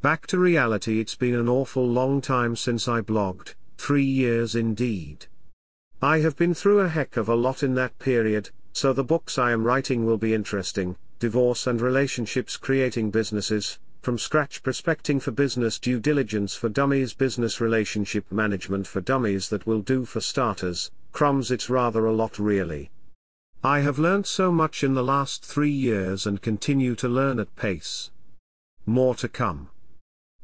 Back to reality it's been an awful long time since I blogged, three years indeed. I have been through a heck of a lot in that period, so the books I am writing will be interesting, divorce and relationships creating businesses, from scratch prospecting for business due diligence for dummies business relationship management for dummies that will do for starters, crumbs it's rather a lot really. I have learnt so much in the last three years and continue to learn at pace. More to come.